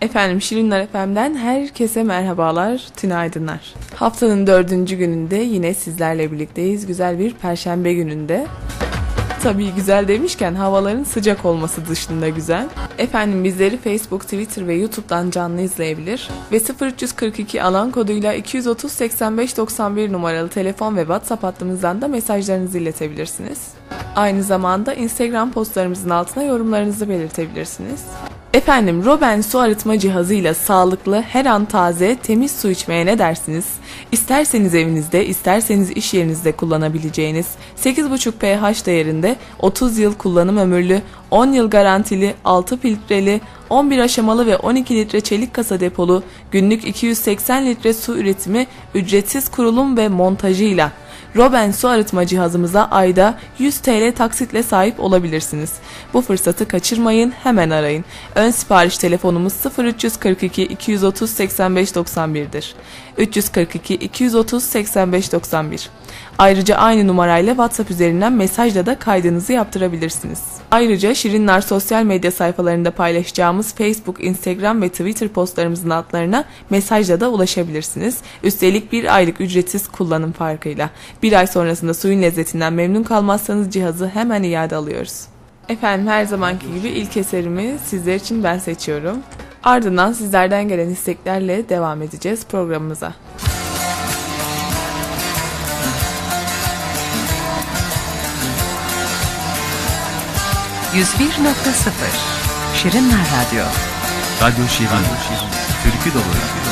Efendim Şirinler FM'den herkese merhabalar, tünaydınlar. Haftanın dördüncü gününde yine sizlerle birlikteyiz. Güzel bir perşembe gününde. Tabii güzel demişken havaların sıcak olması dışında güzel. Efendim bizleri Facebook, Twitter ve YouTube'dan canlı izleyebilir ve 0342 alan koduyla 230 85 91 numaralı telefon ve WhatsApp hattımızdan da mesajlarınızı iletebilirsiniz. Aynı zamanda Instagram postlarımızın altına yorumlarınızı belirtebilirsiniz. Efendim Robin su arıtma cihazıyla sağlıklı, her an taze, temiz su içmeye ne dersiniz? İsterseniz evinizde, isterseniz iş yerinizde kullanabileceğiniz 8,5 pH değerinde 30 yıl kullanım ömürlü, 10 yıl garantili, 6 filtreli, 11 aşamalı ve 12 litre çelik kasa depolu, günlük 280 litre su üretimi, ücretsiz kurulum ve montajıyla Robin su arıtma cihazımıza ayda 100 TL taksitle sahip olabilirsiniz. Bu fırsatı kaçırmayın hemen arayın. Ön sipariş telefonumuz 0342 230 85 91'dir. 342 230 85 91. Ayrıca aynı numarayla WhatsApp üzerinden mesajla da kaydınızı yaptırabilirsiniz. Ayrıca Şirinler sosyal medya sayfalarında paylaşacağımız Facebook, Instagram ve Twitter postlarımızın altlarına mesajla da ulaşabilirsiniz. Üstelik bir aylık ücretsiz kullanım farkıyla. Bir ay sonrasında suyun lezzetinden memnun kalmazsanız cihazı hemen iade alıyoruz. Efendim her zamanki gibi ilk eserimi sizler için ben seçiyorum. Ardından sizlerden gelen isteklerle devam edeceğiz programımıza. 101.0 Şirinler Radyo Radyo Şirin, Türkü dolu. Taşların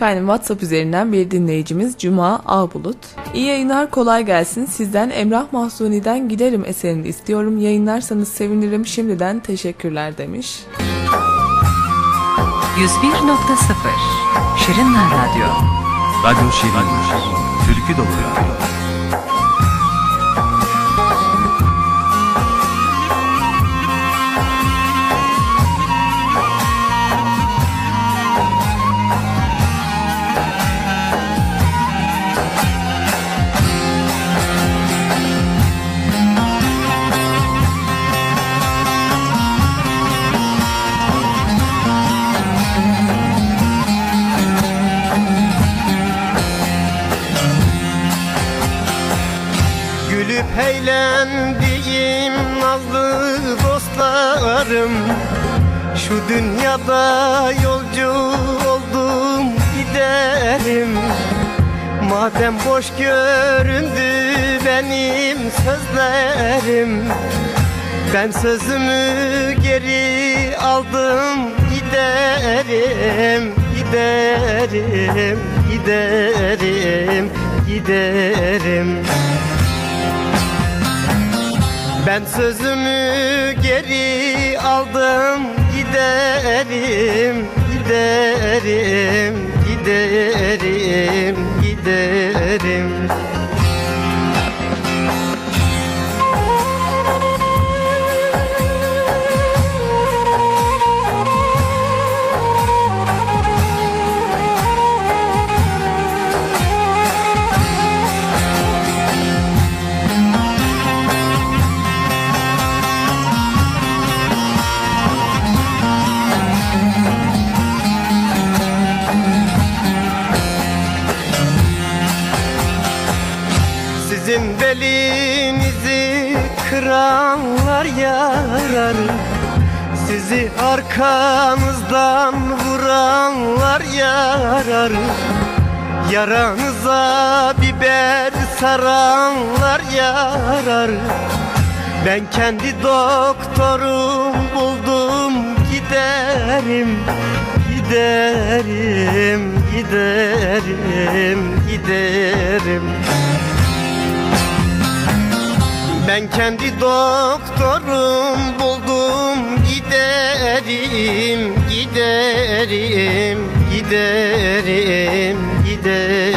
Efendim WhatsApp üzerinden bir dinleyicimiz Cuma Ağbulut. İyi yayınlar kolay gelsin. Sizden Emrah Mahsuni'den Giderim eserini istiyorum. Yayınlarsanız sevinirim. Şimdiden teşekkürler demiş. 101.0 Şirinler Radyo Radyo Şirin. Türkü dolu radyo. Dünyada yolcu oldum giderim. Madem boş göründü benim sözlerim Ben sözümü geri aldım giderim Giderim, giderim, giderim. Ben sözümü geri aldım giderim giderim giderim giderim arkanızdan vuranlar yarar Yaranıza biber saranlar yarar Ben kendi doktorum buldum giderim Giderim, giderim, giderim. Ben kendi doktorum giderim giderim giderim giderim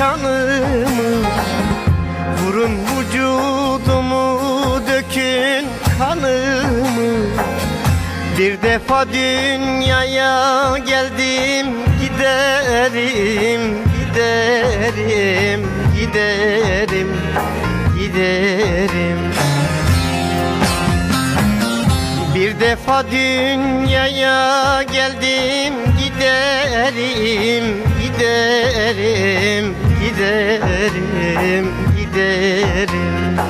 şanımı Vurun vücudumu, dökün kanımı. Bir defa dünyaya geldim giderim, giderim, giderim, giderim. Bir defa dünyaya geldim giderim giderim giderim giderim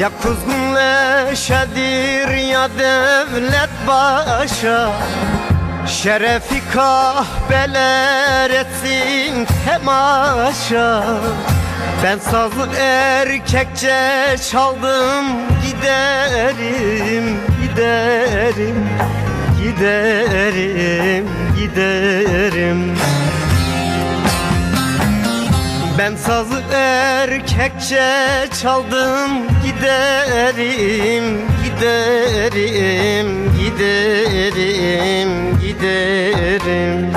Ya kuzgun leşedir ya devlet başa. Şerefi kahbeler etsin temaşa. Ben sazı erkekçe çaldım giderim giderim giderim giderim Ben sazı erkekçe çaldım giderim Giderim, giderim, giderim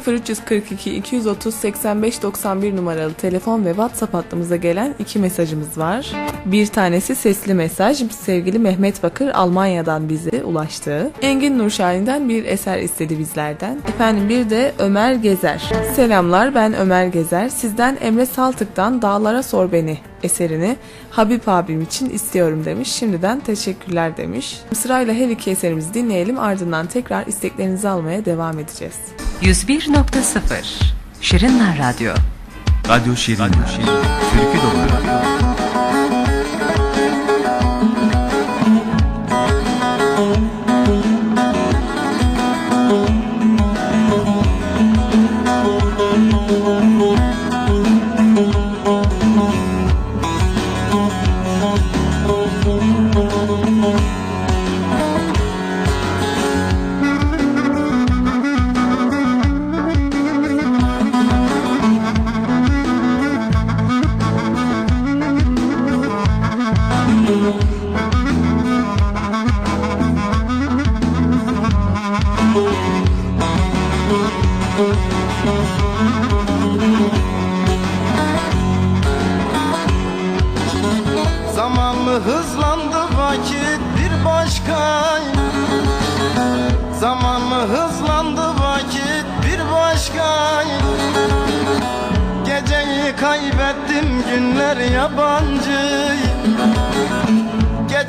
0342 230 85 91 numaralı telefon ve WhatsApp hattımıza gelen iki mesajımız var. Bir tanesi sesli mesaj sevgili Mehmet Bakır Almanya'dan bize ulaştı. Engin Nurşahin'den bir eser istedi bizlerden. Efendim bir de Ömer Gezer. Selamlar ben Ömer Gezer. Sizden Emre Saltık'tan Dağlara Sor Beni eserini Habib abim için istiyorum demiş. Şimdiden teşekkürler demiş. Sırayla her iki eserimizi dinleyelim ardından tekrar isteklerinizi almaya devam edeceğiz. 101.0 Şirinler Radyo Radyo Şirin. Türkü dolu radyo. Zaman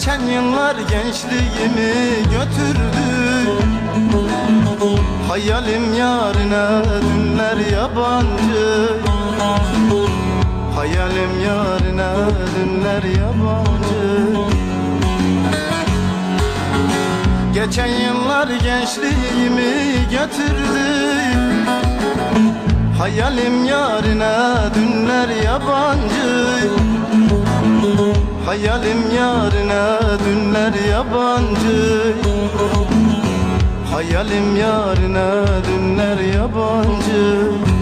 Geçen yıllar gençliğimi götürdü. Hayalim yarına dünler yabancı. Hayalim yarına dünler yabancı. Geçen yıllar gençliğimi götürdü. Hayalim yarına dünler yabancı. Hayalim yarına dünler yabancı. Hayalim yarına dünler yabancı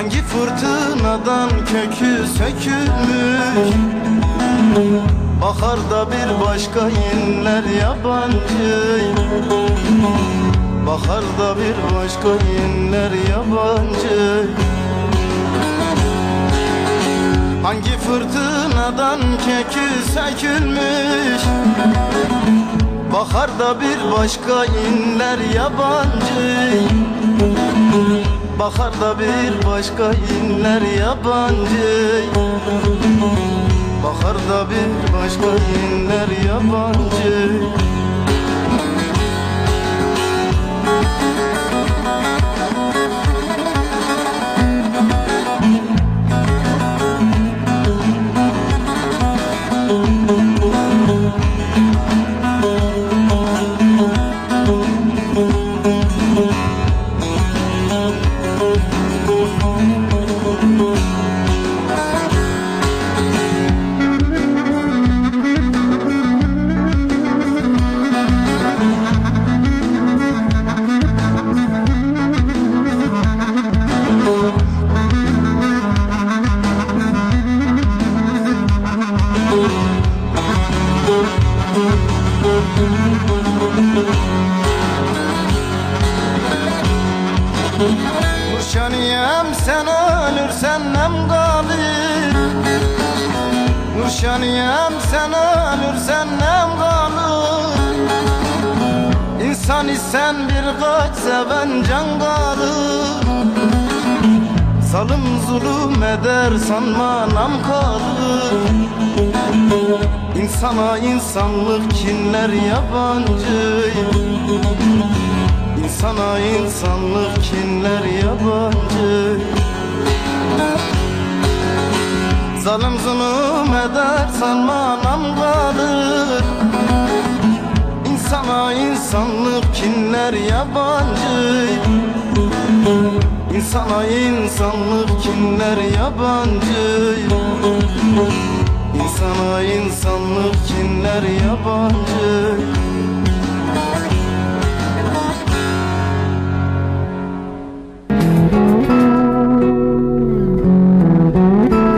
Hangi fırtınadan kökü sökülmüş? Baharda bir başka inler yabancı. Baharda bir başka inler yabancı. Hangi fırtınadan kökü sökülmüş? Baharda bir başka inler yabancı Baharda bir başka inler yabancı. Baharda bir başka inler yabancı eder sanma nam kalır İnsana insanlık kinler yabancı. İnsana insanlık kinler yabancı. Zalim zulüm eder sanma nam kalır. İnsana insanlık kinler yabancı İnsana insanlık kinler yabancı İnsana insanlık kinler yabancı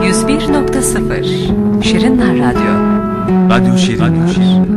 101.0 Şirinler Radyo Radyo Şirin. Radyo Şirin.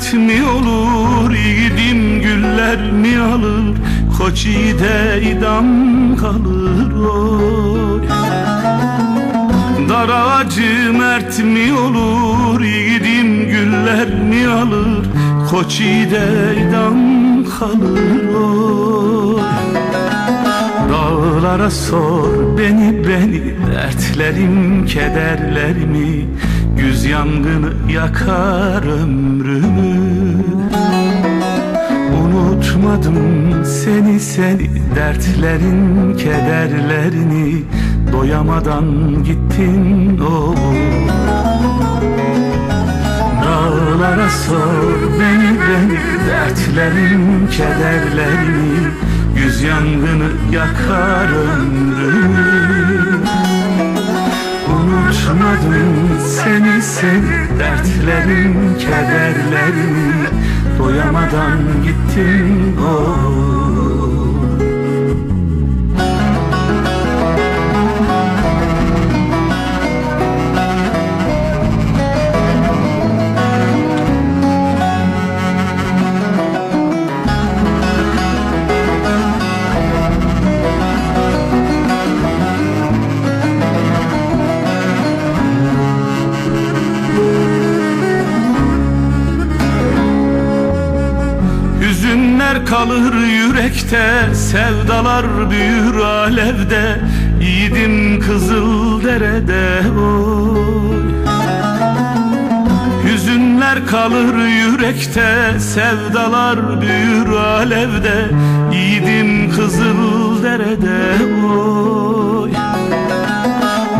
Mert mi olur? Yiğidim güller mi alır? Koç yiğide idam kalır oy Dar ağacı mert mi olur? Yiğidim güller mi alır? Koç yiğide idam kalır oy Dağlara sor beni beni Dertlerim kederlerimi. Güz yangını yakar ömrümü Unutmadım seni seni Dertlerin kederlerini. Doyamadan gittin o. Dağlara sor beni beni Dertlerin kederlerini. Yüz yangını yakar ömrümü. Unutmadım seni seni Dertlerin kederlerini Doyamadan gittin. O kalır yürekte Sevdalar büyür alevde. Yiğidim kızıl derede oy. Hüzünler kalır yürekte Sevdalar büyür alevde. Yiğidim kızıl derede oy.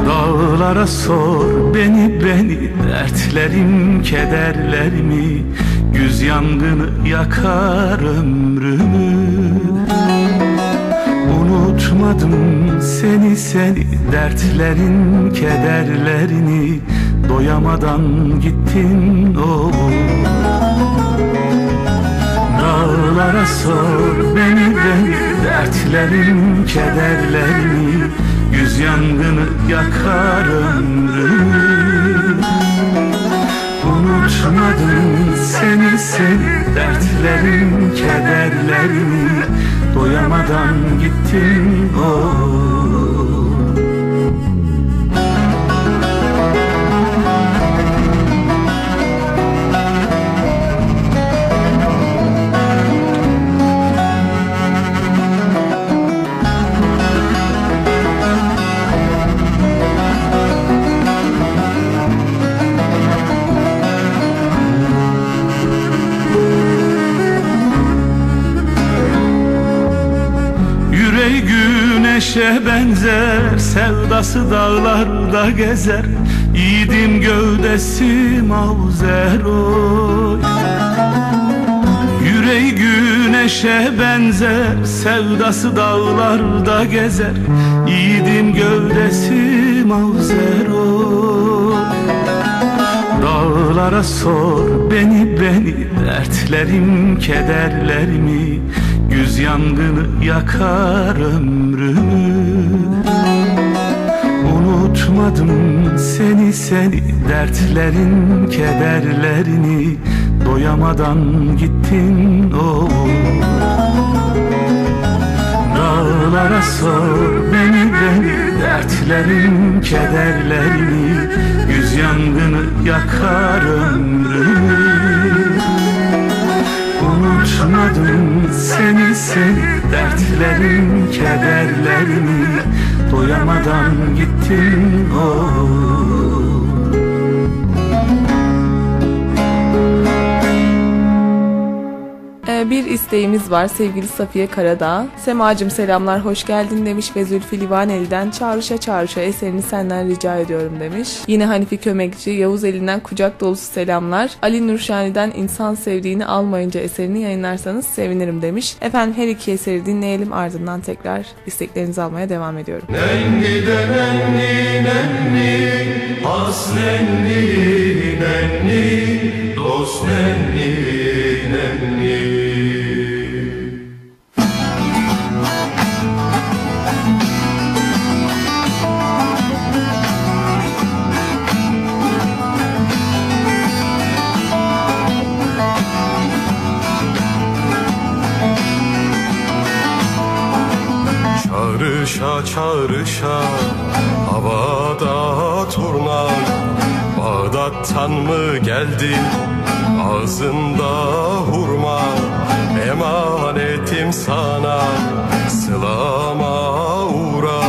Dağlara sor beni beni Dertlerim kederlerimi Güz yangını yakar ömrümü. Unutmadım seni seni Dertlerin kederlerini. Doyamadan gittin o Dağlara sor beni beni Dertlerin kederlerini. Yüz yangını yakar ömrümü Unutmadım seni seni Dertlerin kederlerini Doyamadan gittin o güneşe benzer Sevdası dağlarda gezer. Yiğidim gövdesi mavzer oy. Yüreği güneşe benzer Sevdası dağlarda gezer. Yiğidim gövdesi mavzer oy. Dağlara sor beni beni Dertlerim kederlerimi Güz yangını yakar ömrümü. Unutmadım seni seni Dertlerin kederlerini. Doyamadan gittin o Dağlara sor beni beni Dertlerin kederlerini. Güz yangını yakar ömrümü Unutmadım seni seni Dertlerin kederlerini Doyamadan gittin o bir isteğimiz var sevgili Safiye Karadağ. Semacım selamlar hoş geldin demiş ve Zülfü Livaneli'den çağrışa çağrışa eserini senden rica ediyorum demiş. Yine Hanifi Kömekçi Yavuz elinden kucak dolusu selamlar. Ali Nurşani'den insan sevdiğini almayınca eserini yayınlarsanız sevinirim demiş. Efendim her iki eseri dinleyelim ardından tekrar isteklerinizi almaya devam ediyorum. Nenni de nenni nenni Has nenni nenni Dost nenni Çağrışa çağrışa havada turna Bağdat'tan mı geldin ağzında hurma. Emanetim sana sılama uğra.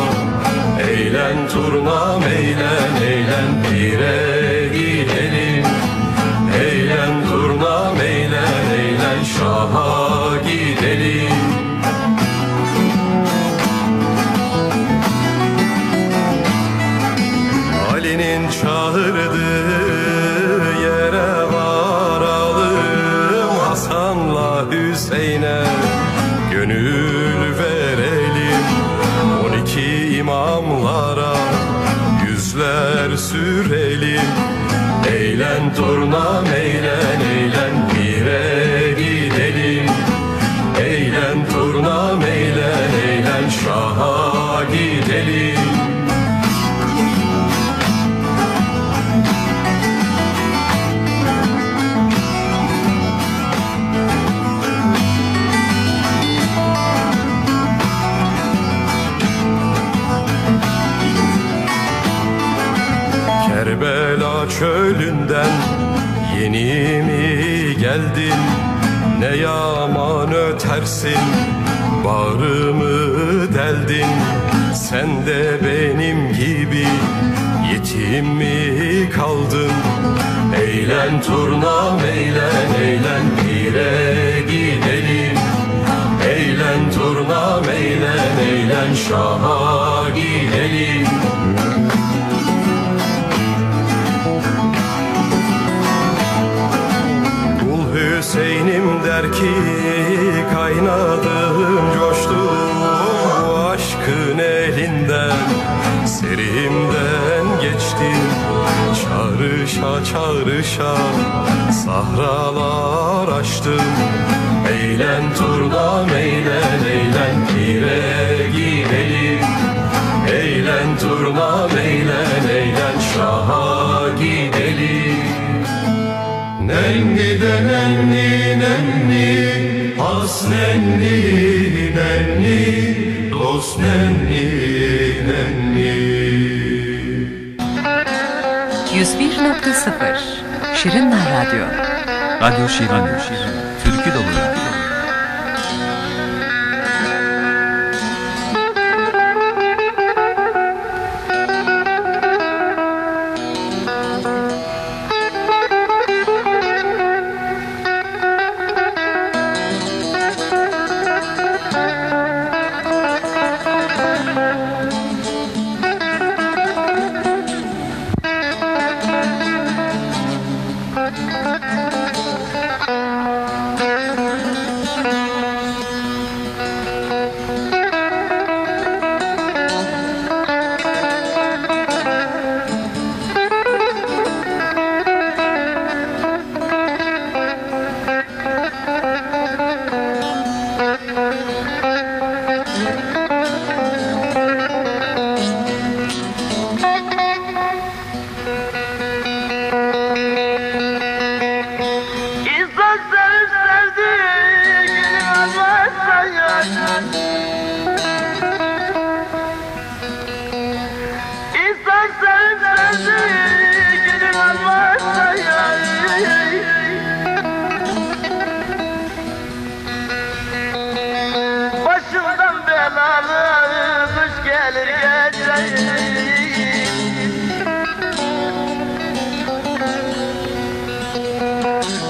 Eğlen turnam eğlen eğlen pire Eğlen turnam geldin Ne yaman ötersin bağrımı deldin. Sen de benim gibi yetim mi kaldın? Eğlen turnam eğlen eğlen pire gidelim. Eğlen turnam eğlen eğlen şaha gidelim Der ki kaynadım coştum aşkın elinden. Serimden geçtim çağrışa çağrışa sahralar açtım Eğlen turnam eğlen eğlen pire gidelim Eğlen turnam eğlen eğlen şaha Nenni de nenni nenni Has nenni nenni Dost nenni nenni 101.0 Şirinler Radyo. Radyo türkü dolu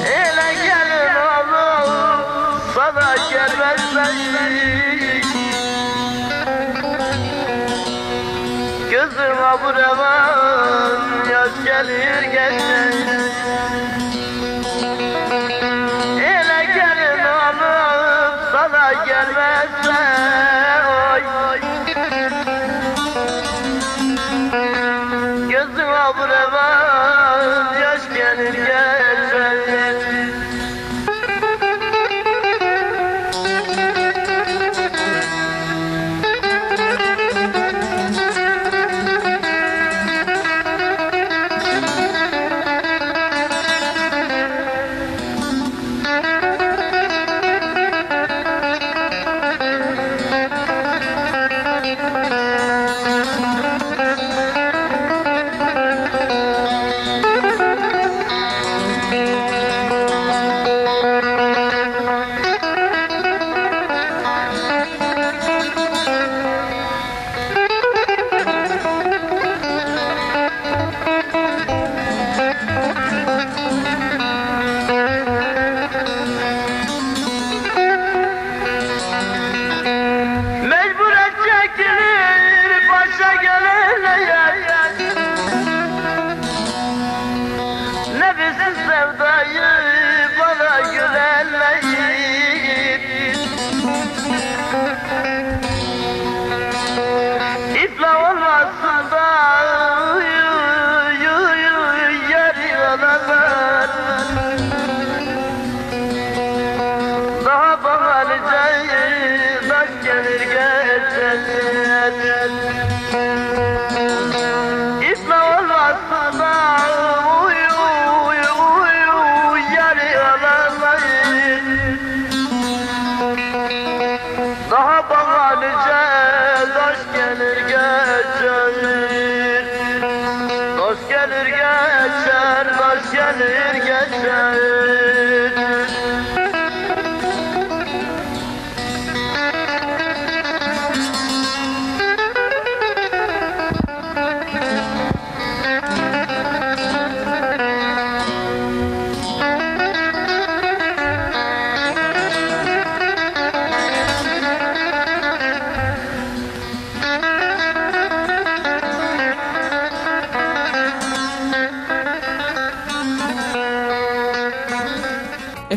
Ele gelin oğlum sana gelmezler Gözüme bu revan yaş gelir geçer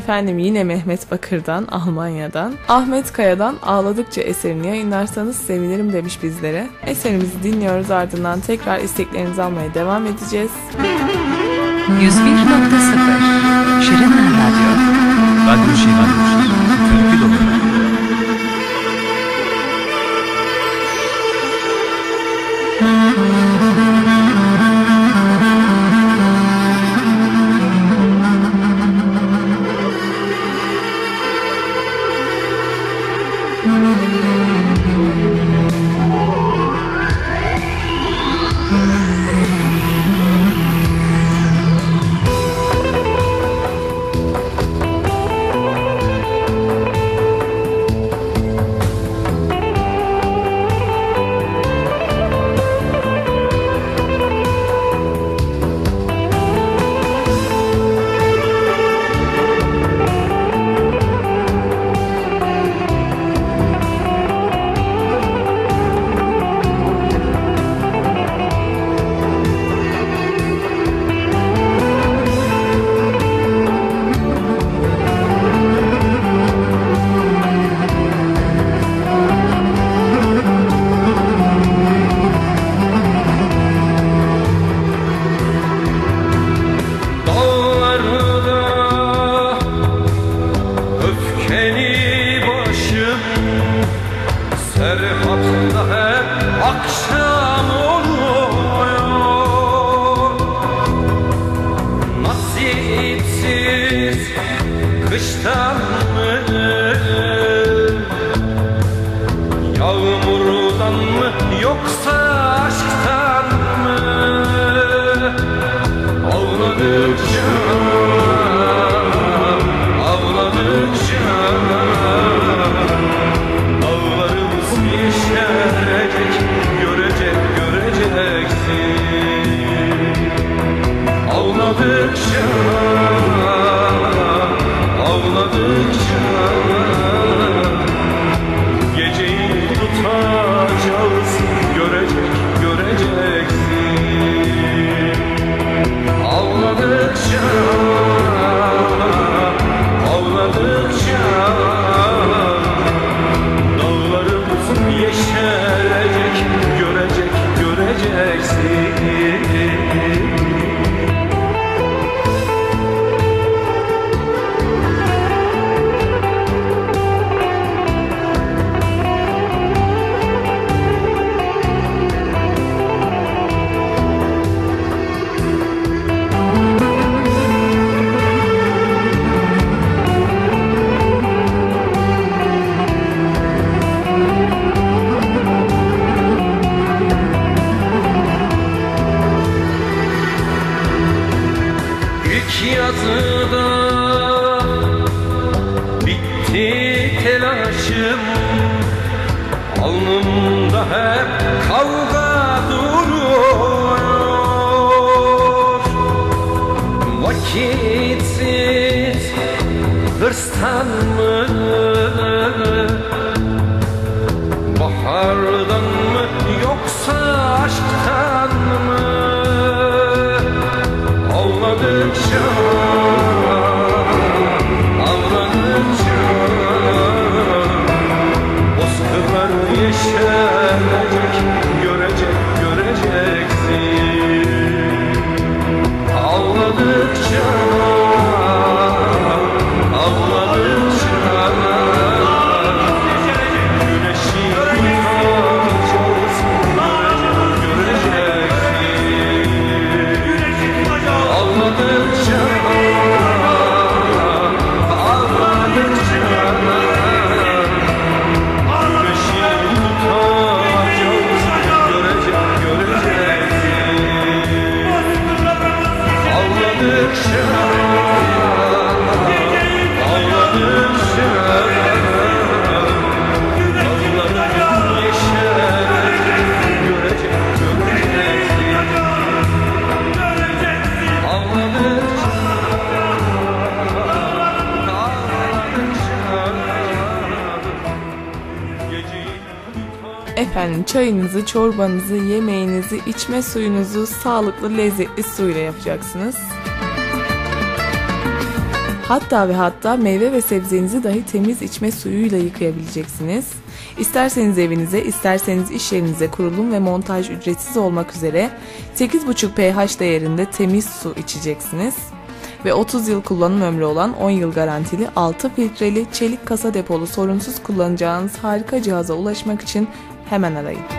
Efendim yine Mehmet Bakır'dan, Almanya'dan. Ahmet Kaya'dan Ağladıkça eserini yayınlarsanız sevinirim demiş bizlere. Eserimizi dinliyoruz ardından tekrar isteklerinizi almaya devam edeceğiz. 101.0 Şirinler Radyo Radyo Şirin. Çayınızı, çorbanızı, yemeğinizi, içme suyunuzu sağlıklı, lezzetli suyla yapacaksınız. Hatta ve hatta meyve ve sebzenizi dahi temiz içme suyuyla yıkayabileceksiniz. İsterseniz evinize, isterseniz iş yerinize kurulum ve montaj ücretsiz olmak üzere 8,5 pH değerinde temiz su içeceksiniz. Ve 30 yıl kullanım ömrü olan 10 yıl garantili 6 filtreli çelik kasa depolu sorunsuz kullanacağınız harika cihaza ulaşmak için hemen arayın.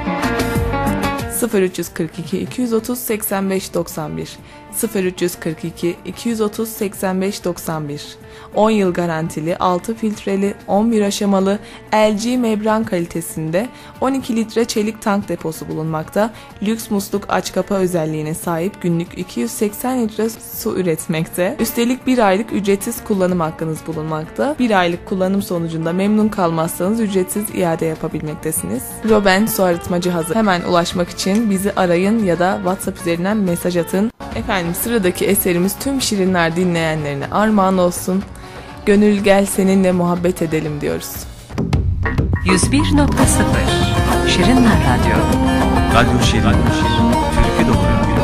0342 230 85 91 0342 230 85 91 10 yıl garantili 6 filtreli 11 aşamalı LG membran kalitesinde 12 litre çelik tank deposu bulunmakta. Lüks musluk aç kapa özelliğine sahip günlük 280 litre su üretmekte. Üstelik bir aylık ücretsiz kullanım hakkınız bulunmakta. Bir aylık kullanım sonucunda memnun kalmazsanız ücretsiz iade yapabilmektesiniz. Roben su arıtma cihazı hemen ulaşmak için bizi arayın ya da WhatsApp üzerinden mesaj atın. Efendim sıradaki eserimiz tüm şirinler dinleyenlerine armağan olsun. Gönül gel seninle muhabbet edelim diyoruz. 101.0 Şirinler Radyo Radyo Şirin. Türkü dolu radyo. Gönül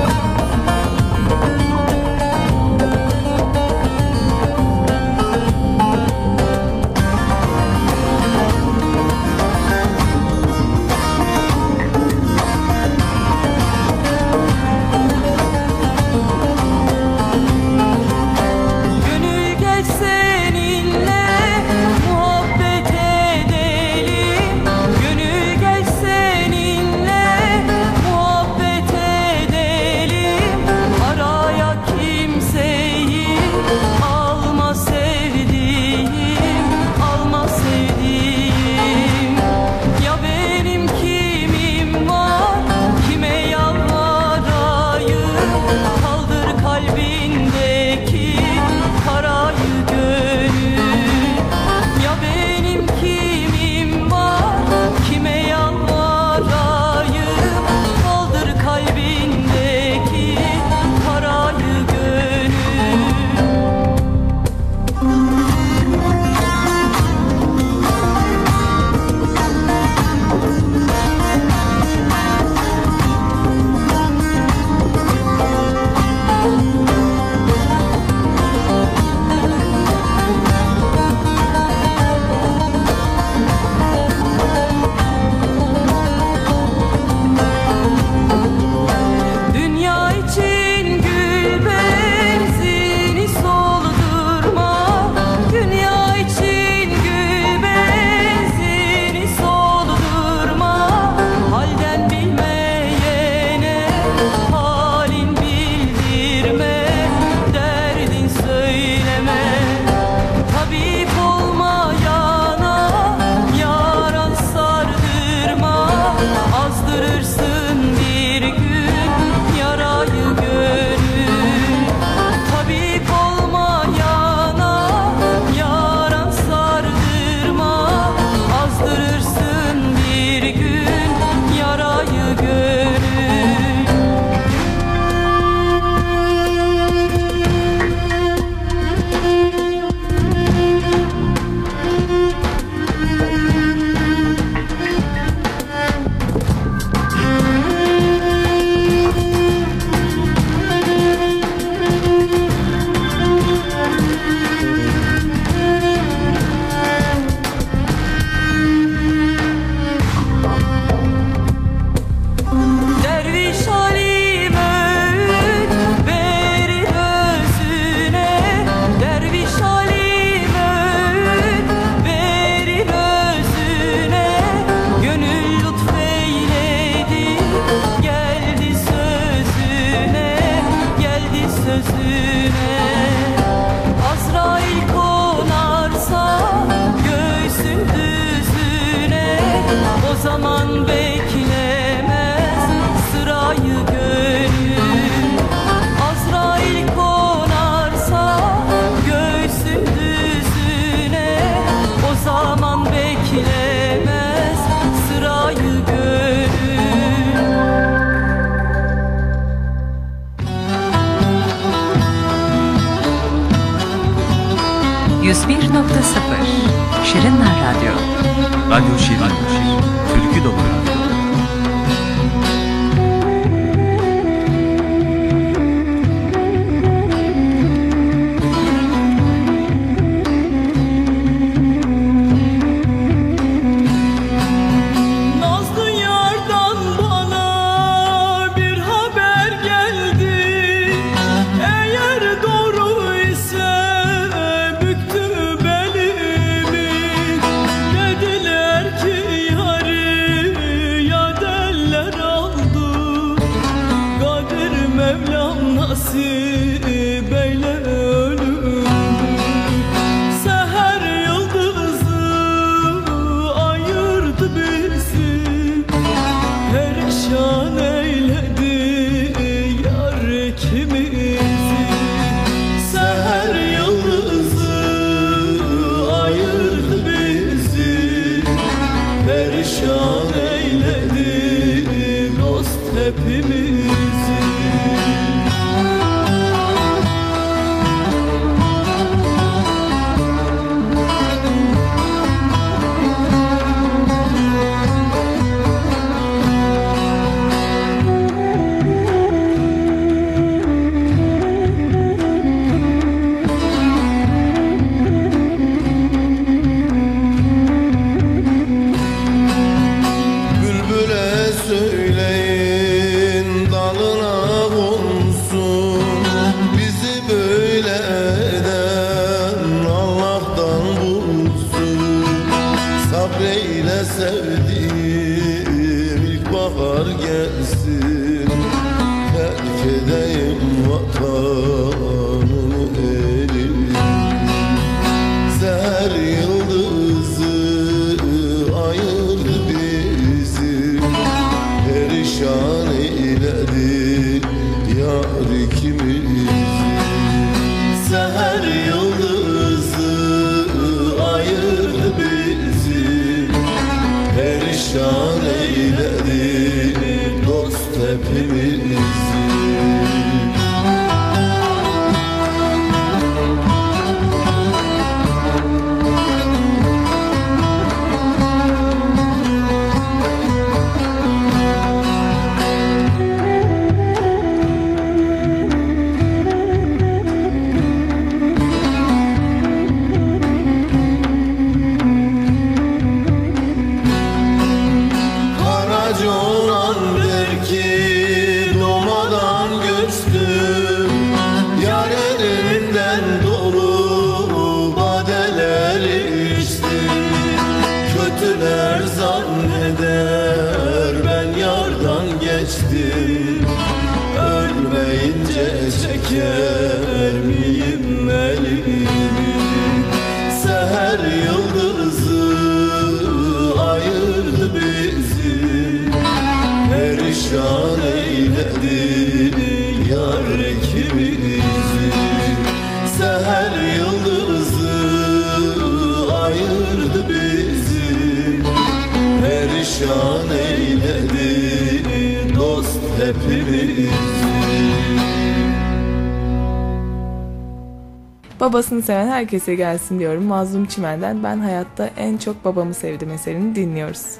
Babasını seven herkese gelsin diyorum. Mazlum Çimen'den ben hayatta en çok babamı sevdim eserini dinliyoruz.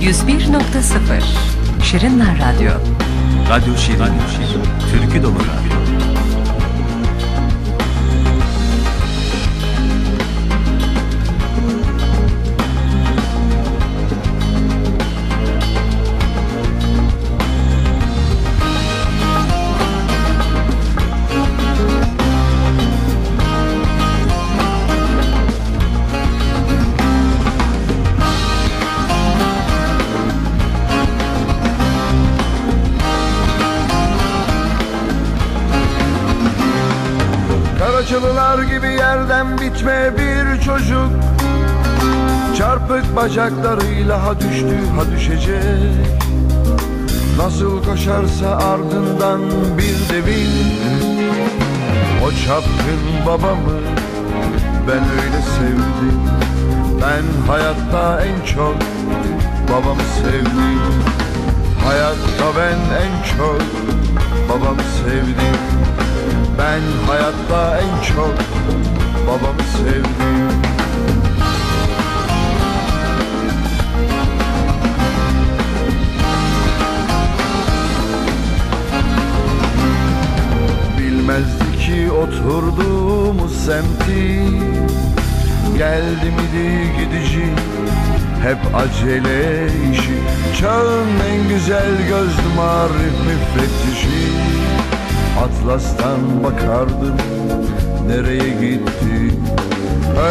101.0 Şirinler Radyo Radyo Şirin. Türkü dolu radyo. Bitme bir çocuk. Çarpık bacaklarıyla ha düştü ha düşecek. Nasıl koşarsa ardından bir devin O çapkın babamı ben öyle sevdim. Ben hayatta en çok babamı sevdim. Hayatta ben en çok babamı sevdim. Ben hayatta en çok babamı sevdim. Bilmezdi ki oturduğumuz semti. Geldi miydi gidici hep acele işi. Çağın en güzel gözlü marif müfettişi. Atlas'tan bakardım nereye gitti?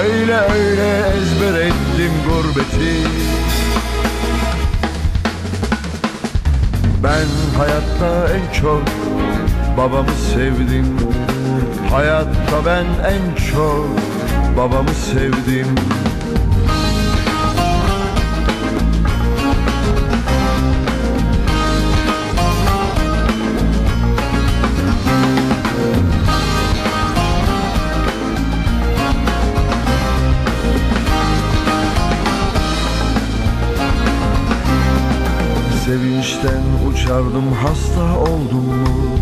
Öyle öyle ezber ettim gurbeti. Ben hayatta en çok babamı sevdim. Hayatta ben en çok babamı sevdim Sevinçten uçardım hasta oldum mu?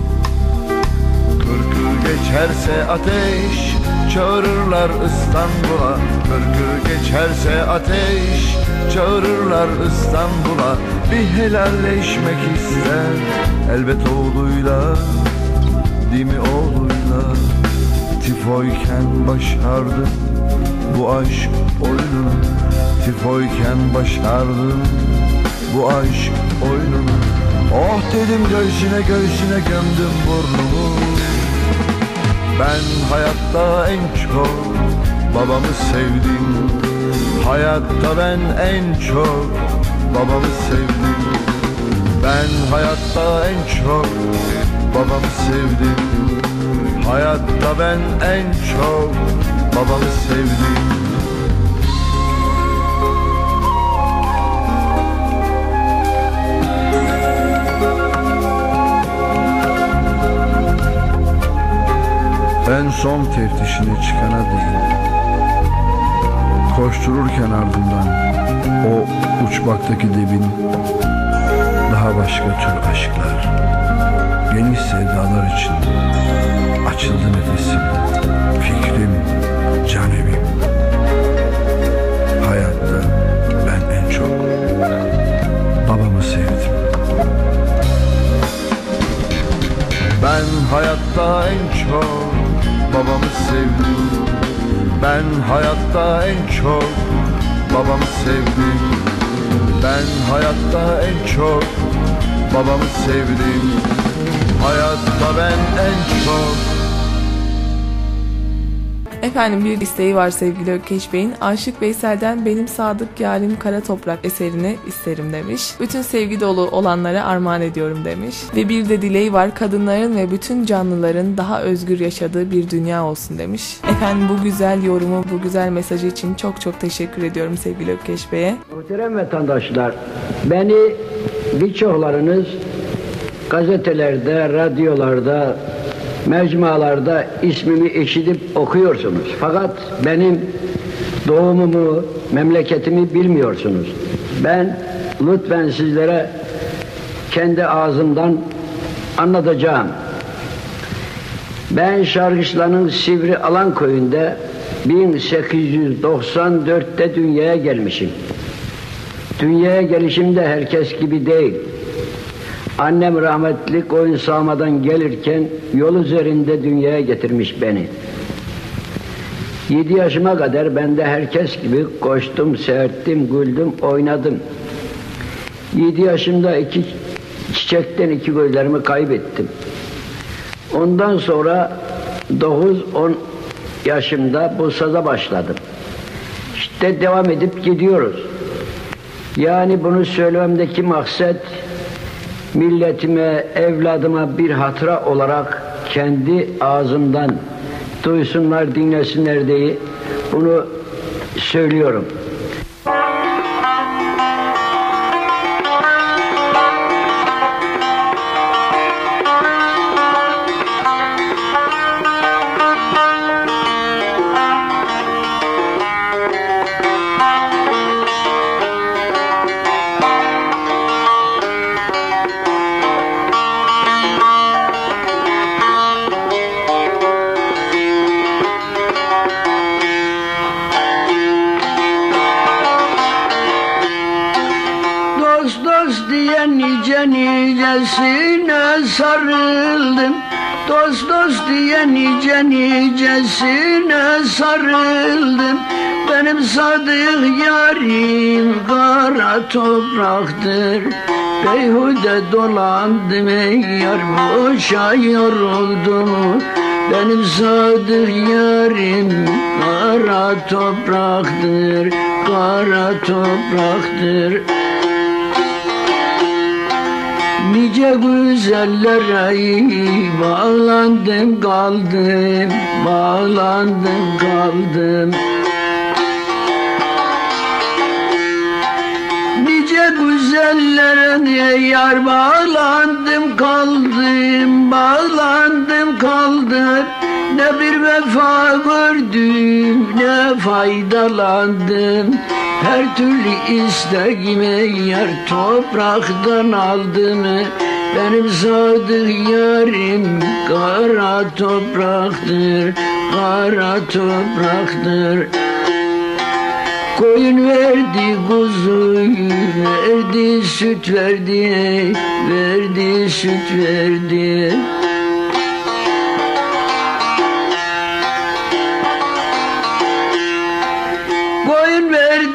Kırkı geçerse ateş Çağırırlar İstanbul'a. Kırkı geçerse ateş Çağırırlar İstanbul'a. Bir helalleşmek ister Elbet oğluyla Değil mi oğluyla? Tifoyken başardım Bu aşk oyununu Tifoyken başardım bu aşk oyununu. Oh dedim göğsüne göğsüne gömdüm burnumu. Ben hayatta en çok babamı sevdim. Hayatta ben en çok babamı sevdim. Ben hayatta en çok babamı sevdim. Hayatta ben en çok babamı sevdim En son teftişine çıkana değil Koştururken ardından O uçmaktaki debin Daha başka tür aşklar Geniş sevdalar için Açıldı nefesim Fikrim, can evim Hayatta ben en çok Babamı sevdim. Ben hayatta en çok babamı sevdim. Ben hayatta en çok babamı sevdim. Ben hayatta en çok babamı sevdim. Hayatta ben en çok Efendim bir isteği var sevgili Ökkeş Bey'in. Aşık Veysel'den Benim Sadık Yarim Kara Toprak eserini isterim demiş. Bütün sevgi dolu olanlara armağan ediyorum demiş. Ve bir de dileği var kadınların ve bütün canlıların daha özgür yaşadığı bir dünya olsun demiş. Efendim bu güzel yorumu, bu güzel mesajı için çok çok teşekkür ediyorum sevgili Ökkeş Bey'e. Muhterem vatandaşlar, beni birçoklarınız gazetelerde, radyolarda, mecmualarda ismimi işitip okuyorsunuz. Fakat benim doğumumu, memleketimi bilmiyorsunuz. Ben lütfen sizlere kendi ağzımdan anlatacağım. Ben Şarkışla'nın Sivri Alan köyünde 1894'te dünyaya gelmişim. Dünyaya gelişim de herkes gibi değil. Annem rahmetli koyun sağmadan gelirken yol üzerinde dünyaya getirmiş beni. Yedi yaşıma kadar ben de herkes gibi koştum, serttim, güldüm, oynadım. Yedi yaşımda iki çiçekten iki gözlerimi kaybettim. Ondan sonra 9-10 yaşımda bu saza başladım. İşte devam edip gidiyoruz. Yani bunu söylememdeki maksat milletime, evladıma bir hatıra olarak kendi ağzımdan duysunlar, dinlesinler diye bunu söylüyorum. Dost dost diye nice nicesine sarıldım. Benim sadık yarim kara topraktır. Beyhude dolandım ey yar boşa yoruldum. Benim sadık yarim kara topraktır Kara topraktır Nice güzellere bağlandım kaldım Bağlandım kaldım. Nice güzellere yar bağlandım kaldım Bağlandım kaldım Ne bir vefa gördüm ne faydalandım. Her türlü isteğimi yar topraktan aldım. Benim sadık yarim kara topraktır Kara topraktır. Koyun verdi kuzuyu verdi süt verdi Verdi süt verdi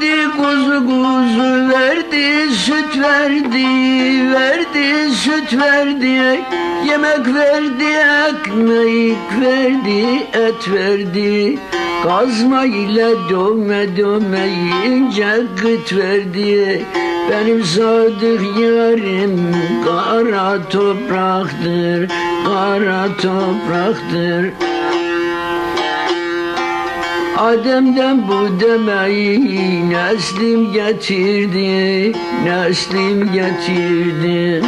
verdi kuzu kuzu verdi süt verdi verdi süt verdi yemek verdi ekmek verdi et verdi. Kazma ile dövme dövme yiyince gıt verdi. Benim sadık yarim kara topraktır kara topraktır Adem'den bu demeyi neslim getirdi, neslim getirdi.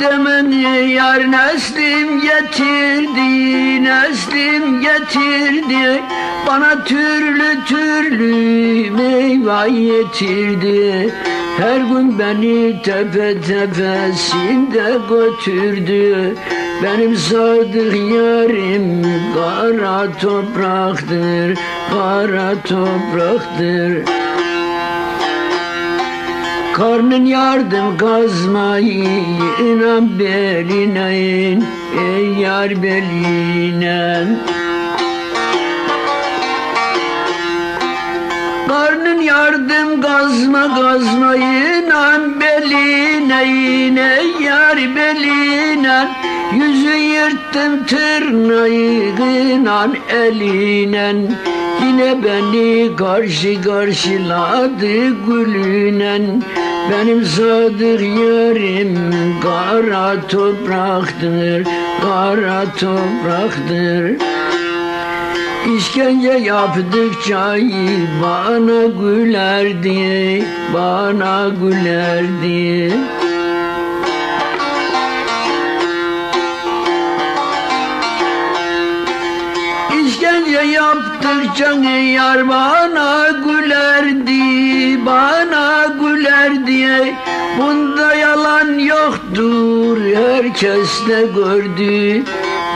Demeni yar neslim getirdi, neslim getirdi. Bana türlü türlü meyve getirdi. Her gün beni tepe tepesinde götürdü Benim sadık yarim kara topraktır Kara topraktır Karnın yardım kazmayı inan beline in Ey yar beline Karnın yardım gazma gazma inan beline yine yar beline Yüzü yırttım tırnağı inan eline Yine beni karşı karşıladı gülünen Benim sadık yarim kara topraktır Kara topraktır İşkence yaptıkça bana gülerdi, bana gülerdi. İşkence yaptıkça yar bana gülerdi, bana gülerdi. Bunda yalan yoktur, herkes de gördü.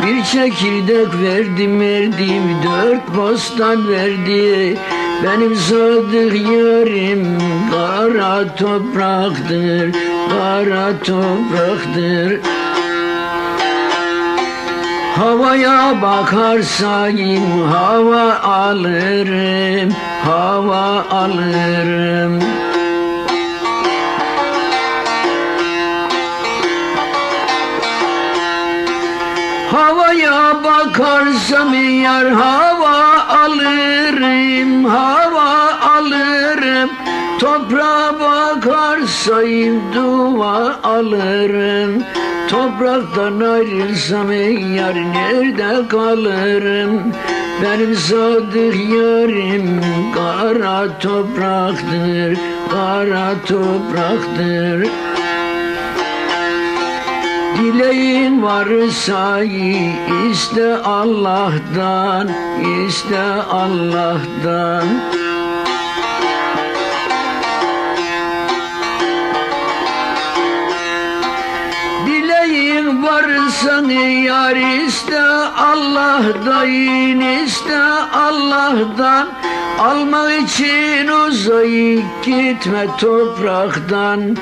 Bir çekirdek verdim verdim dört bostan verdi Benim sadık yarim kara topraktır Kara topraktır Havaya bakarsayım hava alırım Hava alırım Havaya bakarsam yar hava alırım, hava alırım. Toprağa bakarsayım dua alırım. Topraktan ayrılsam yar nerede kalırım? Benim sadık yarim kara topraktır, kara topraktır. Dileğin varsa iste Allah'tan, iste Allah'tan. Dileğin varsa yar iste Allah'tan, iste. Allah'tan. Almak için uzayıp gitme topraktan.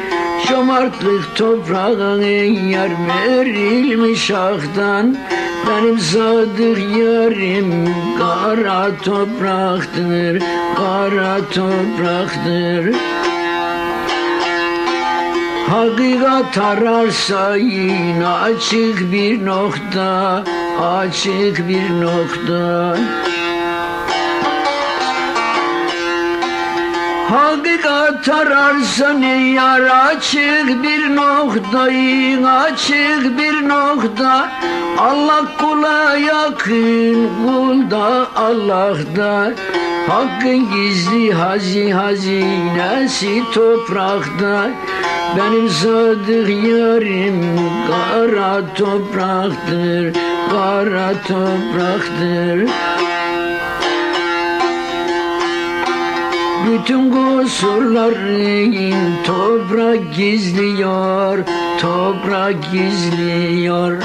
Cömertlik toprağın yar verilmiş aktan Benim sadık yarim kara topraktır Kara topraktır Hakikat ararsa yine açık bir nokta Açık bir nokta. Hakikat ararsan yar açık bir noktayı açık bir nokta. Allah kula yakın kul da Allah'da Hakkın gizli hazi hazinesi toprakta Benim sadık yarim kara topraktır Kara topraktır Bütün kusurların toprak gizliyor, toprak gizliyor.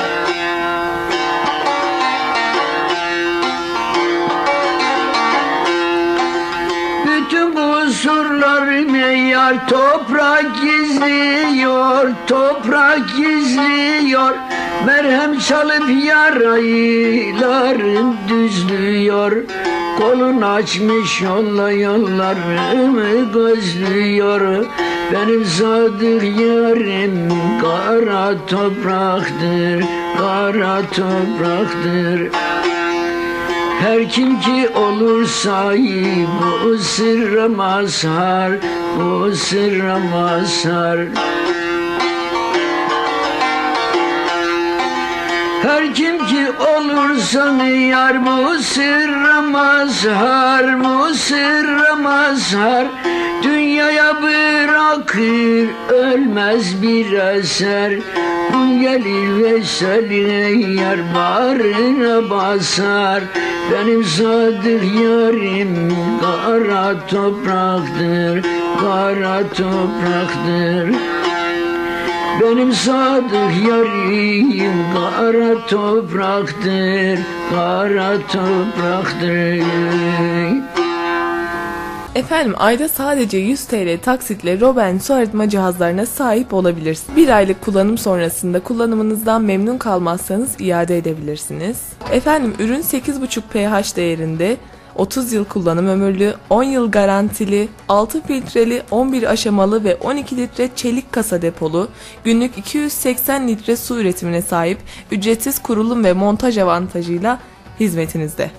Kusurlarımı yar toprak gizliyor, toprak gizliyor. Merhem çalıp yarayılarım düzlüyor. Kolun açmış yolla yollarımı gözlüyor Benim sadık yarim kara topraktır Kara topraktır her kim ki olur sahip bu sırra mazhar Bu sırra mazhar Her kim ki olursan yar bu sırra mazhar Bu sırra mazhar Dünyaya bırakır ölmez bir eser. Bu gelir vesaline yar bağrına basar. Benim sadık yarim kara topraktır Kara topraktır benim sadık yarim kara topraktır, kara topraktır. Efendim ayda sadece 100 TL taksitle Robin su arıtma cihazlarına sahip olabilirsiniz. Bir aylık kullanım sonrasında kullanımınızdan memnun kalmazsanız iade edebilirsiniz. Efendim ürün 8,5 pH değerinde 30 yıl kullanım ömürlü, 10 yıl garantili, 6 filtreli, 11 aşamalı ve 12 litre çelik kasa depolu, günlük 280 litre su üretimine sahip, ücretsiz kurulum ve montaj avantajıyla hizmetinizde.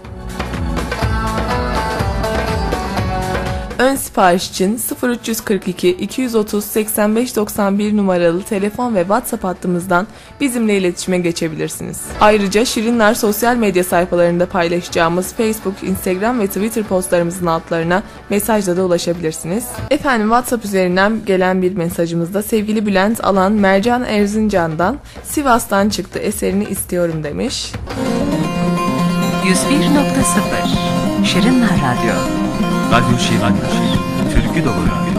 Sipariş için 0342 230 85 91 numaralı telefon ve WhatsApp hattımızdan bizimle iletişime geçebilirsiniz. Ayrıca Şirinler sosyal medya sayfalarında paylaşacağımız Facebook, Instagram ve Twitter postlarımızın altlarına mesajla da ulaşabilirsiniz. Efendim WhatsApp üzerinden gelen bir mesajımızda sevgili Bülent Alan Mercan Erzincan'dan Sivas'tan çıktı eserini istiyorum demiş. 101.0 Şirinler Radyo Radyo Şirin, Türkü dolu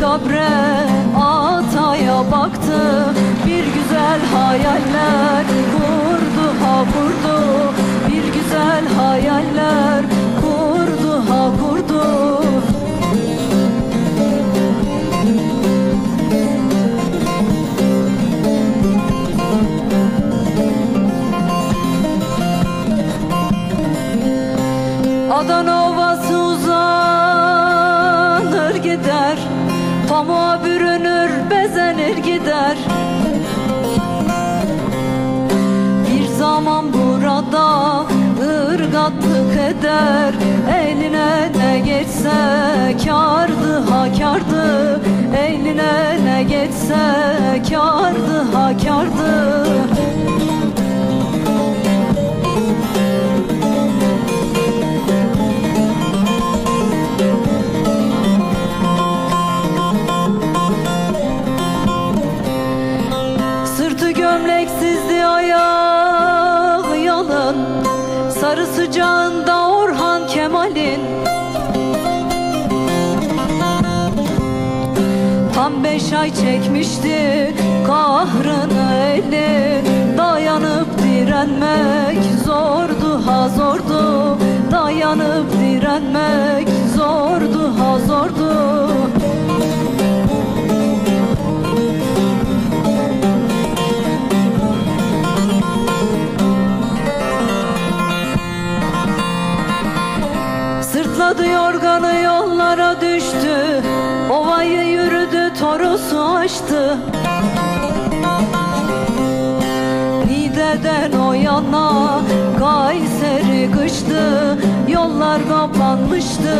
kabre Ataya baktı. Bir güzel hayaller kurdu ha kurdu. Bir güzel hayaller eder Eline ne geçse kardı ha kardı Eline ne geçse kardı ha kardı Sırtı gömleksizdi ayağı yalın Sarı sıcağında beş ay çekmişti kahrını eli Dayanıp direnmek zordu ha zordu. Dayanıp direnmek zordu ha zordu. Sırtladı yorganı yollara düştü torusu açtı Niğde'den o yana Kayseri kıştı. Yollar kapanmıştı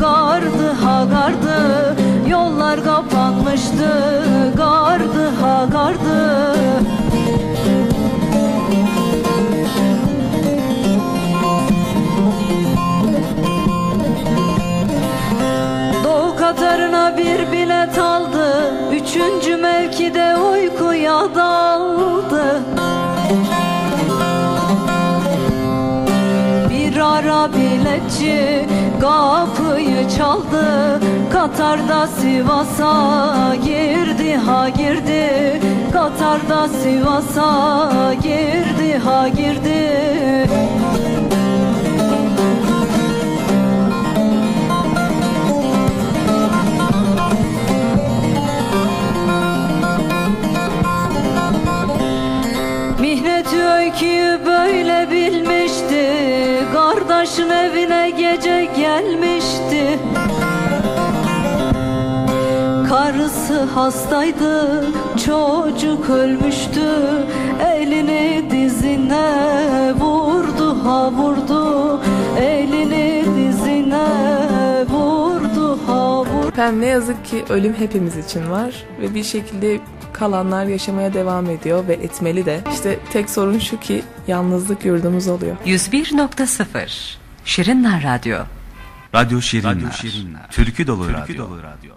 Gardı ha gardı. Yollar kapanmıştı Gardı ha gardı. Doğu Katarına bir bilet aldı daldı. Bir ara biletçi kapıyı çaldı. Katar'da Sivas'a girdi ha girdi. Katar'da Sivas'a girdi ha girdi gece gelmişti. Karısı hastaydı Çocuk ölmüştü. Elini dizine vurdu ha vurdu. Elini dizine vurdu ha vurdu. Efendim ne yazık ki ölüm hepimiz için var ve bir şekilde kalanlar yaşamaya devam ediyor ve etmeli de. İşte tek sorun şu ki yalnızlık yurdumuz oluyor. 101.0 Şirinler Radyo Radyo Şirinler. Türkü dolu radyo.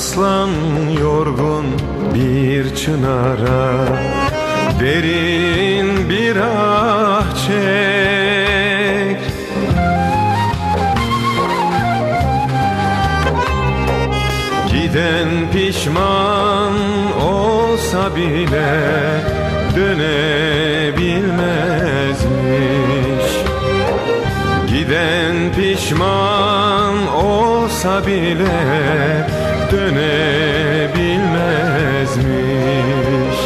Yaslan yorgun bir çınara Derin bir ah çek. Giden pişman olsa bile dönebilmezmiş. Giden pişman olsa bile dönebilmezmiş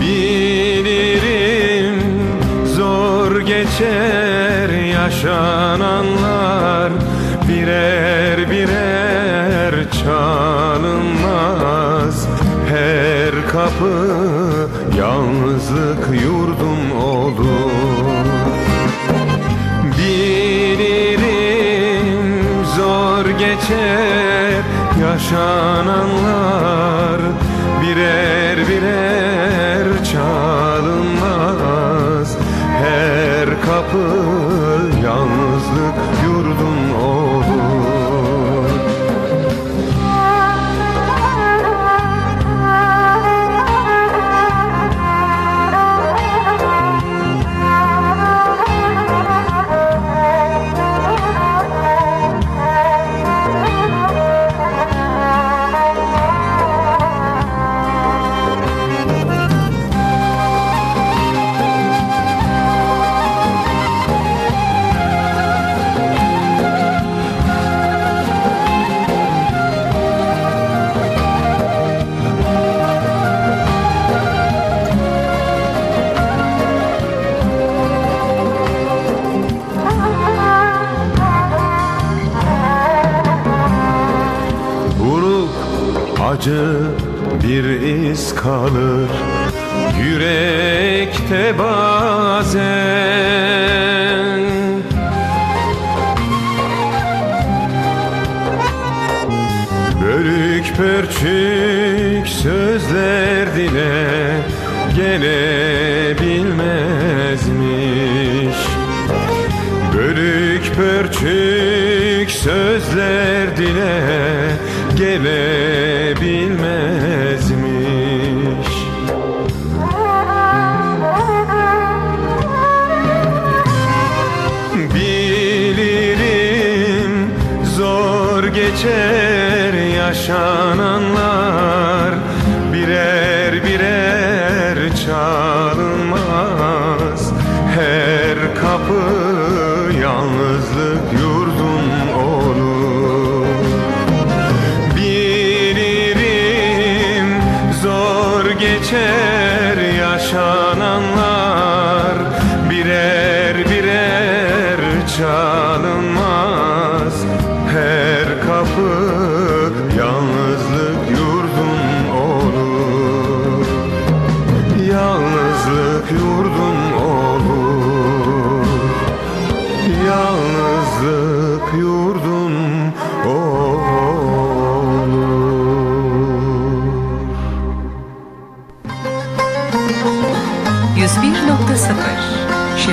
Bilirim zor geçer yaşananlar Birer birer çalınmaz. Her kapı yalnızlık yurdum geçer. Yaşananlar Birer birer çalınmaz. Her kapı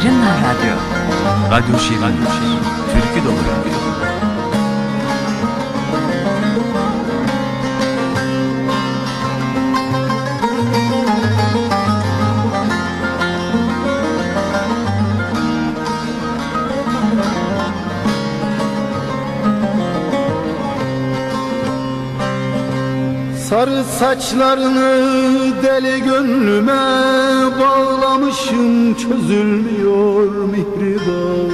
Şirinler Radyo Radyo Şirin. Türkü dolu radyo. Sarı saçlarını deli gönlüme bağlamışım çözülmüyor mihriban.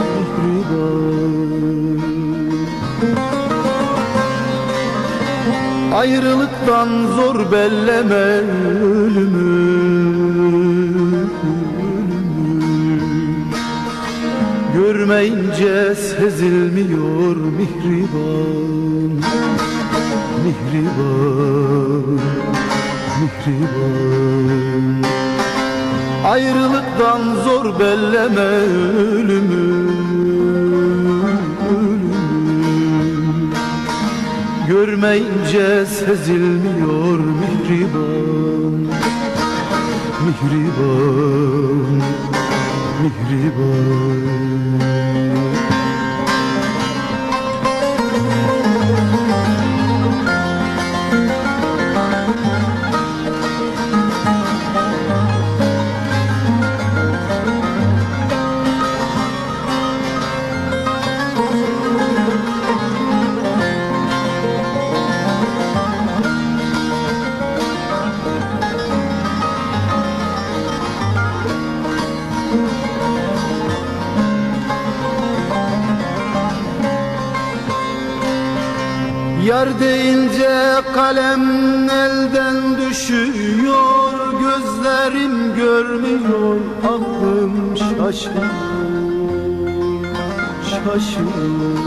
Mihriban Ayrılıktan zor belleme ölümü. Görmeyince sezilmiyor mihriban Mihriban Mihriban Ayrılıktan zor belleme ölümü ölümü. Görmeyince sezilmiyor mihriban Mihriban Mihriban kalem elden düşüyor Gözlerim görmüyor aklım şaşıyor Şaşıyor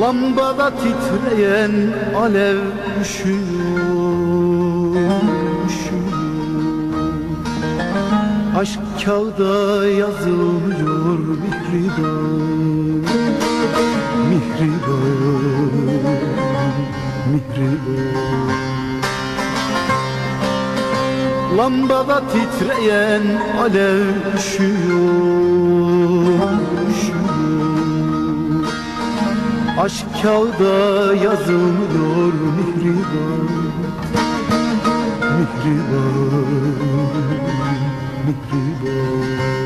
Lambada titreyen alev üşüyor, üşüyor. Aşk kağıda yazılmıyor mihriban Mihriban Mihriban Lambada titreyen alev üşüyor, üşüyor. Aşk kağıda yazılmıyor mihriban Mihriban Mihriban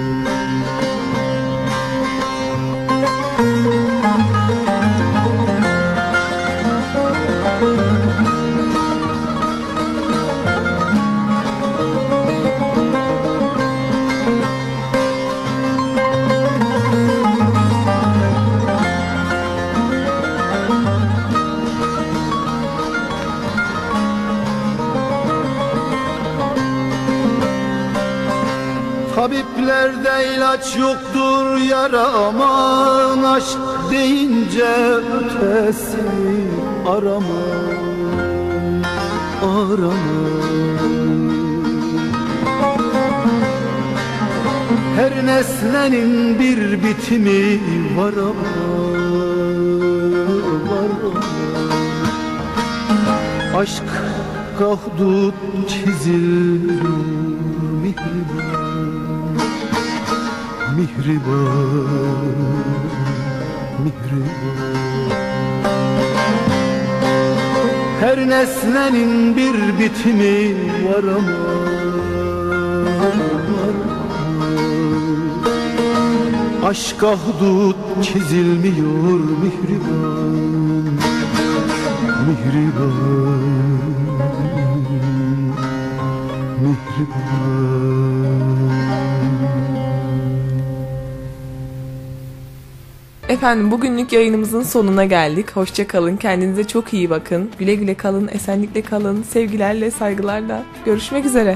Tabiplerde ilaç yoktur yara aman Aşk deyince ötesini arama Arama Her nesnenin bir bitimi var ama Var ama. Aşk kahdut çizilir Mihriban Mihriban Her nesnenin bir bitimi var ama var ama. Aşk ahdut çizilmiyor mihriban Mihriban Efendim bugünlük yayınımızın sonuna geldik. Hoşça kalın. Kendinize çok iyi bakın. Güle güle kalın. Esenlikle kalın. Sevgilerle, saygılarla. Görüşmek üzere.